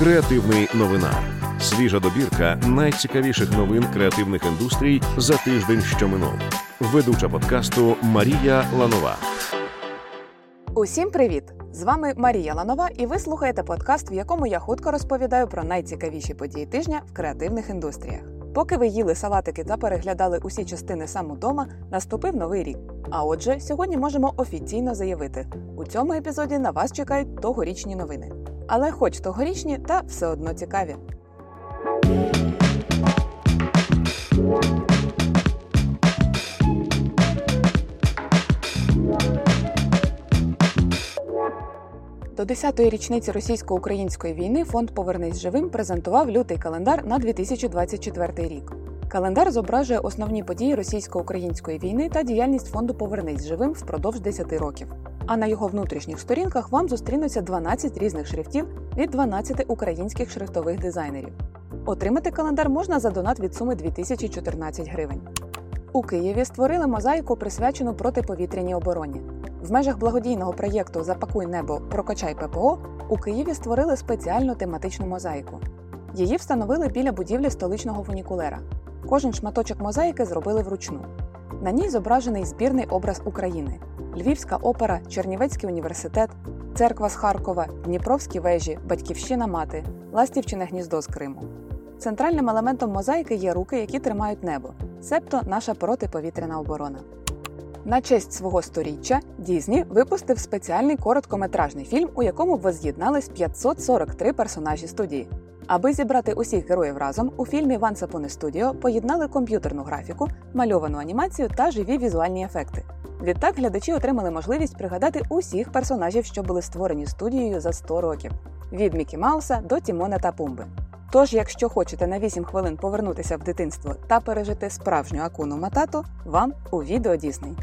Креативний новина. Свіжа добірка найцікавіших новин креативних індустрій за тиждень, що минув. Ведуча подкасту Марія Ланова. Усім привіт! З вами Марія Ланова, і ви слухаєте подкаст, в якому я хутко розповідаю про найцікавіші події тижня в креативних індустріях. Поки ви їли салатики та переглядали усі частини сам удома, наступив новий рік. А отже, сьогодні можемо офіційно заявити: у цьому епізоді на вас чекають тогорічні новини. Але хоч тогорічні, та все одно цікаві. До 10-ї річниці російсько-української війни фонд Повернись живим презентував лютий календар на 2024 рік. Календар зображує основні події російсько-української війни та діяльність фонду Повернись живим впродовж 10 років. А на його внутрішніх сторінках вам зустрінуться 12 різних шрифтів від 12 українських шрифтових дизайнерів. Отримати календар можна за донат від суми 2014 гривень. У Києві створили мозаїку, присвячену протиповітряній обороні. В межах благодійного проєкту Запакуй небо прокачай ППО у Києві створили спеціальну тематичну мозаїку. Її встановили біля будівлі столичного фунікулера. Кожен шматочок мозаїки зробили вручну. На ній зображений збірний образ України: Львівська опера, Чернівецький університет, церква з Харкова, Дніпровські вежі, Батьківщина мати, Ластівчине гніздо з Криму. Центральним елементом мозаїки є руки, які тримають небо, себто наша протиповітряна оборона. На честь свого сторіччя Дізні випустив спеціальний короткометражний фільм, у якому воз'єднались 543 персонажі студії. Аби зібрати усіх героїв разом, у фільмі a Studio поєднали комп'ютерну графіку, мальовану анімацію та живі візуальні ефекти. Відтак глядачі отримали можливість пригадати усіх персонажів, що були створені студією за 100 років: від Мікі Мауса до Тімона та Пумби. Тож, якщо хочете на 8 хвилин повернутися в дитинство та пережити справжню акуну матату, вам у відео Дісней.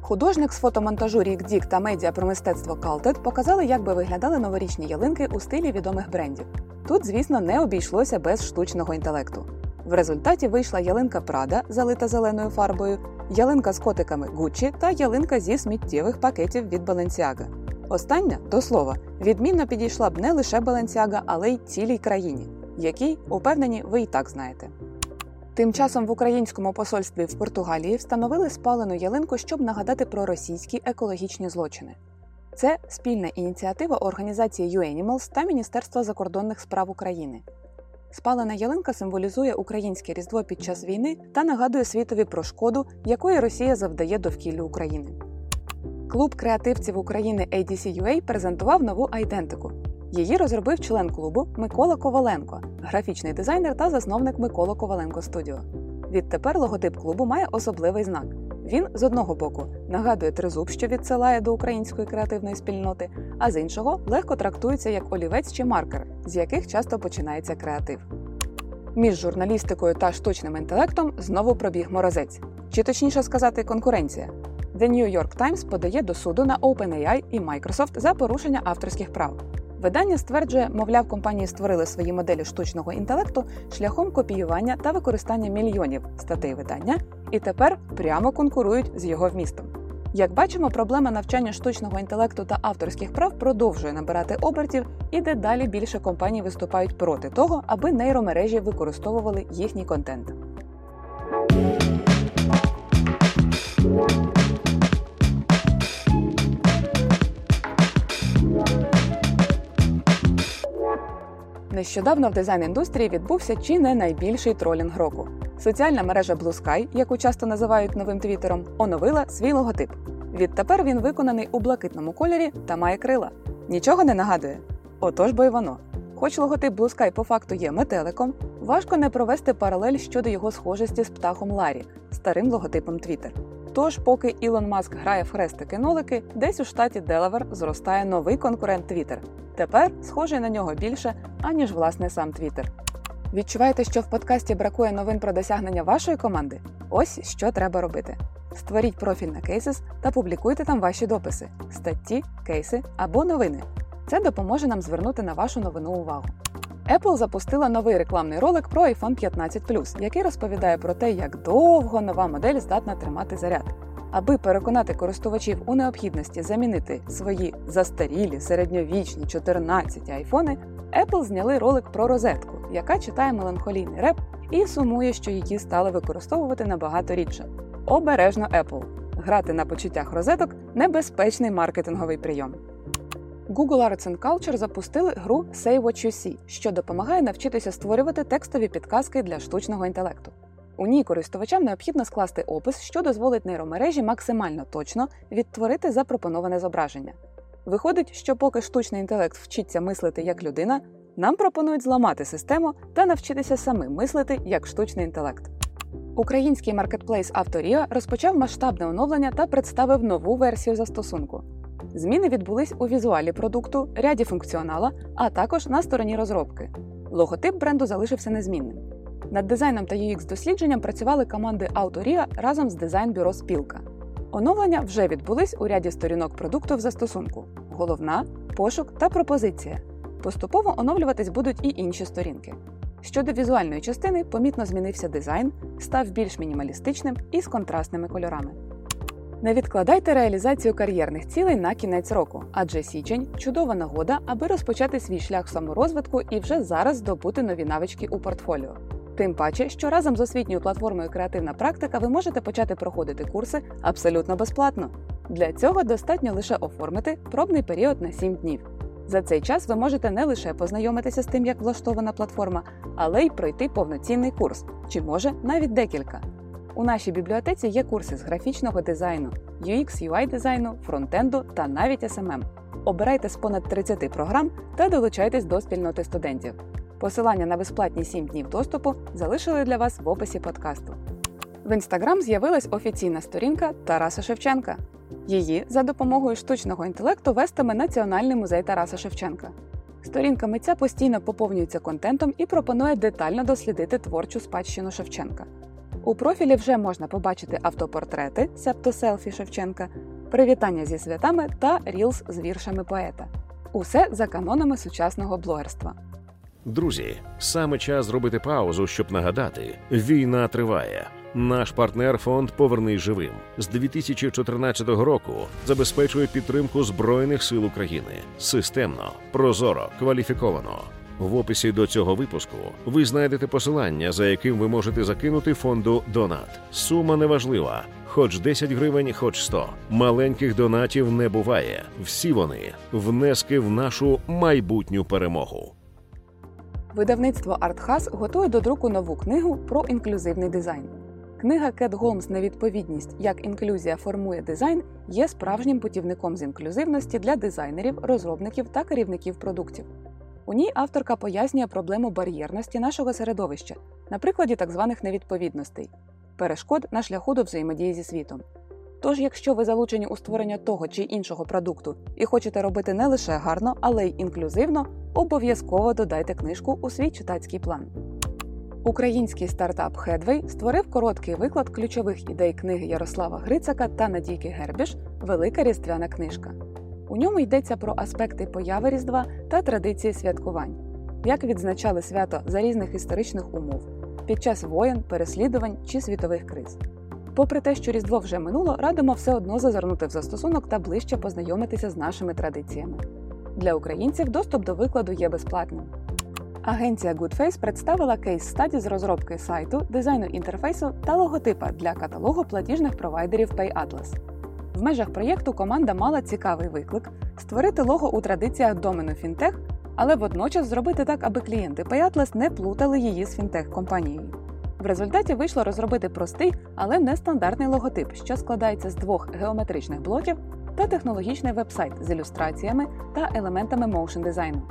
Художник з фотомонтажу Рік Дік та медіа про мистецтво Калтед показали, як би виглядали новорічні ялинки у стилі відомих брендів. Тут, звісно, не обійшлося без штучного інтелекту. В результаті вийшла ялинка Прада, залита зеленою фарбою, ялинка з котиками Гуччі та ялинка зі сміттєвих пакетів від Balenciaga. Остання, до слова, відмінно підійшла б не лише Balenciaga, але й цілій країні, якій, упевнені, ви і так знаєте. Тим часом в українському посольстві в Португалії встановили спалену ялинку, щоб нагадати про російські екологічні злочини. Це спільна ініціатива організації UAnimals та Міністерства закордонних справ України. Спалена ялинка символізує українське різдво під час війни та нагадує світові про шкоду, якої Росія завдає довкіллю України. Клуб креативців України ADC.UA презентував нову айдентику. Її розробив член клубу Микола Коваленко, графічний дизайнер та засновник Микола Коваленко Студіо. Відтепер логотип клубу має особливий знак. Він з одного боку нагадує тризуб, що відсилає до української креативної спільноти, а з іншого легко трактується як олівець чи маркер, з яких часто починається креатив. Між журналістикою та штучним інтелектом знову пробіг морозець, чи точніше сказати, конкуренція. The New York Times подає до суду на OpenAI і Microsoft за порушення авторських прав. Видання стверджує, мовляв, компанії створили свої моделі штучного інтелекту шляхом копіювання та використання мільйонів статей видання і тепер прямо конкурують з його вмістом. Як бачимо, проблема навчання штучного інтелекту та авторських прав продовжує набирати обертів, і дедалі більше компаній виступають проти того, аби нейромережі використовували їхній контент. Нещодавно в дизайн-індустрії відбувся чи не найбільший тролінг року. Соціальна мережа Blue Sky, яку часто називають новим твіттером, оновила свій логотип. Відтепер він виконаний у блакитному кольорі та має крила. Нічого не нагадує. Отож бо й воно. Хоч логотип Blue Sky по факту є метеликом, важко не провести паралель щодо його схожості з птахом Ларі, старим логотипом Twitter. Тож, поки Ілон Маск грає в хрестики-нолики, десь у штаті Делавер зростає новий конкурент Twitter. Тепер схожий на нього більше, аніж власне сам Twitter. Відчуваєте, що в подкасті бракує новин про досягнення вашої команди? Ось що треба робити. Створіть профіль на Cases та публікуйте там ваші дописи, статті, кейси або новини. Це допоможе нам звернути на вашу новину увагу. Apple запустила новий рекламний ролик про iPhone 15 який розповідає про те, як довго нова модель здатна тримати заряд. Аби переконати користувачів у необхідності замінити свої застарілі середньовічні 14 айфони, Apple зняли ролик про розетку, яка читає меланхолійний реп і сумує, що її стали використовувати набагато рідше. Обережно Apple. Грати на почуттях розеток небезпечний маркетинговий прийом. Google Arts and Culture запустили гру Say What You See, що допомагає навчитися створювати текстові підказки для штучного інтелекту. У ній користувачам необхідно скласти опис, що дозволить нейромережі максимально точно відтворити запропоноване зображення. Виходить, що поки штучний інтелект вчиться мислити як людина, нам пропонують зламати систему та навчитися самим мислити як штучний інтелект. Український маркетплейс Авторія розпочав масштабне оновлення та представив нову версію застосунку. Зміни відбулись у візуалі продукту, ряді функціонала, а також на стороні розробки. Логотип бренду залишився незмінним. Над дизайном та UX дослідженням працювали команди Авторія разом з дизайн-бюро Спілка. Оновлення вже відбулись у ряді сторінок продукту в застосунку: головна, пошук та пропозиція. Поступово оновлюватись будуть і інші сторінки. Щодо візуальної частини, помітно змінився дизайн, став більш мінімалістичним і з контрастними кольорами. Не відкладайте реалізацію кар'єрних цілей на кінець року, адже січень чудова нагода, аби розпочати свій шлях саморозвитку і вже зараз здобути нові навички у портфоліо. Тим паче, що разом з освітньою платформою Креативна практика ви можете почати проходити курси абсолютно безплатно. Для цього достатньо лише оформити пробний період на 7 днів. За цей час ви можете не лише познайомитися з тим, як влаштована платформа, але й пройти повноцінний курс, чи може навіть декілька. У нашій бібліотеці є курси з графічного дизайну, UX, UI дизайну, фронтенду та навіть SMM. Обирайте з понад 30 програм та долучайтесь до спільноти студентів. Посилання на безплатні 7 днів доступу залишили для вас в описі подкасту. В інстаграм з'явилась офіційна сторінка Тараса Шевченка. Її за допомогою штучного інтелекту вестиме Національний музей Тараса Шевченка. Сторінка митця постійно поповнюється контентом і пропонує детально дослідити творчу спадщину Шевченка. У профілі вже можна побачити автопортрети, себто селфі Шевченка, привітання зі святами та рілс з віршами поета. Усе за канонами сучасного блогерства. Друзі, саме час зробити паузу, щоб нагадати: війна триває. Наш партнер фонд Повернись живим з 2014 року забезпечує підтримку збройних сил України системно, прозоро, кваліфіковано. В описі до цього випуску ви знайдете посилання, за яким ви можете закинути фонду Донат. Сума неважлива, хоч 10 гривень, хоч 100. Маленьких донатів не буває. Всі вони внески в нашу майбутню перемогу. Видавництво Артхас готує до друку нову книгу про інклюзивний дизайн. Книга Кет Голмс Невідповідність як інклюзія формує дизайн є справжнім путівником з інклюзивності для дизайнерів, розробників та керівників продуктів. У ній авторка пояснює проблему бар'єрності нашого середовища на прикладі так званих невідповідностей, перешкод на шляху до взаємодії зі світом. Тож, якщо ви залучені у створення того чи іншого продукту і хочете робити не лише гарно, але й інклюзивно, обов'язково додайте книжку у свій читацький план. Український стартап Headway створив короткий виклад ключових ідей книги Ярослава Грицака та Надійки Гербіш Велика різдвяна книжка. У ньому йдеться про аспекти появи Різдва та традиції святкувань, як відзначали свято за різних історичних умов під час воєн, переслідувань чи світових криз. Попри те, що Різдво вже минуло, радимо все одно зазирнути в застосунок та ближче познайомитися з нашими традиціями. Для українців доступ до викладу є безплатним. Агенція Goodface представила кейс-стаді з розробки сайту, дизайну інтерфейсу та логотипа для каталогу платіжних провайдерів PayAtlas. В межах проєкту команда мала цікавий виклик створити лого у традиціях домену фінтех, але водночас зробити так, аби клієнти PayAtlas не плутали її з фінтех-компанією. В результаті вийшло розробити простий, але нестандартний логотип, що складається з двох геометричних блоків та технологічний вебсайт з ілюстраціями та елементами моушн дизайну.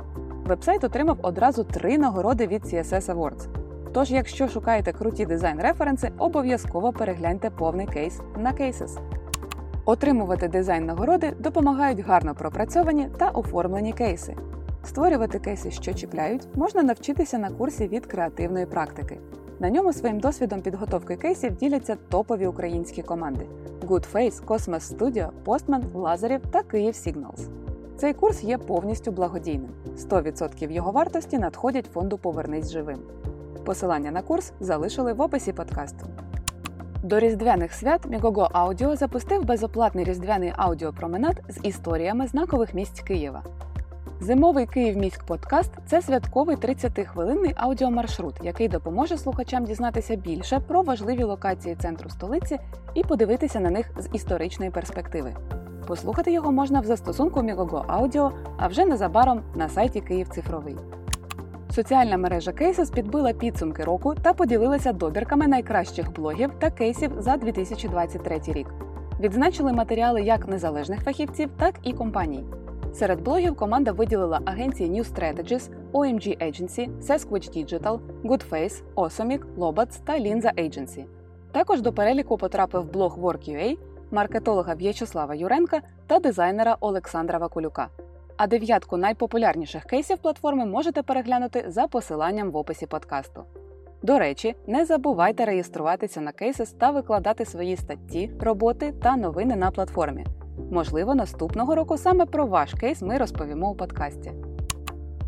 Вебсайт отримав одразу три нагороди від CSS Awards. Тож, якщо шукаєте круті дизайн-референси, обов'язково перегляньте повний кейс на Cases. Отримувати дизайн нагороди допомагають гарно пропрацьовані та оформлені кейси. Створювати кейси, що чіпляють, можна навчитися на курсі від креативної практики. На ньому своїм досвідом підготовки кейсів діляться топові українські команди: Goodface, Cosmos Studio, Postman, Лазарів та Київ Signals. Цей курс є повністю благодійним. 100% його вартості надходять фонду Повернись живим. Посилання на курс залишили в описі подкасту. До різдвяних свят Мігого Аудіо запустив безоплатний різдвяний аудіопроменад з історіями знакових місць Києва. Зимовий Київміськ подкаст це святковий 30-хвилинний аудіомаршрут, який допоможе слухачам дізнатися більше про важливі локації центру столиці і подивитися на них з історичної перспективи. Послухати його можна в застосунку Мігого Аудіо, а вже незабаром на сайті Київ Цифровий. Соціальна мережа Кейсес підбила підсумки року та поділилася добірками найкращих блогів та кейсів за 2023 рік. Відзначили матеріали як незалежних фахівців, так і компаній. Серед блогів команда виділила агенції New Strategies, OMG Agency, Sasquatch Digital, Goodface, Osomic, Lobats та Linza Agency. Також до переліку потрапив блог Work.ua, маркетолога В'ячеслава Юренка та дизайнера Олександра Вакулюка. А дев'ятку найпопулярніших кейсів платформи можете переглянути за посиланням в описі подкасту. До речі, не забувайте реєструватися на кейсис та викладати свої статті, роботи та новини на платформі. Можливо, наступного року саме про ваш кейс ми розповімо у подкасті.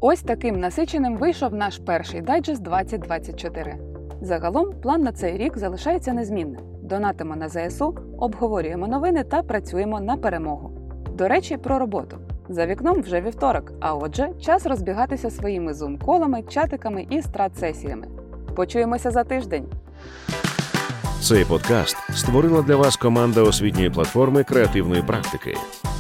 Ось таким насиченим вийшов наш перший дайджест 2024. Загалом план на цей рік залишається незмінним. Донатимо на ЗСУ, обговорюємо новини та працюємо на перемогу. До речі, про роботу. За вікном вже вівторок, а отже, час розбігатися своїми зум-колами, чатиками і страт-сесіями. Почуємося за тиждень. Цей подкаст створила для вас команда освітньої платформи креативної практики.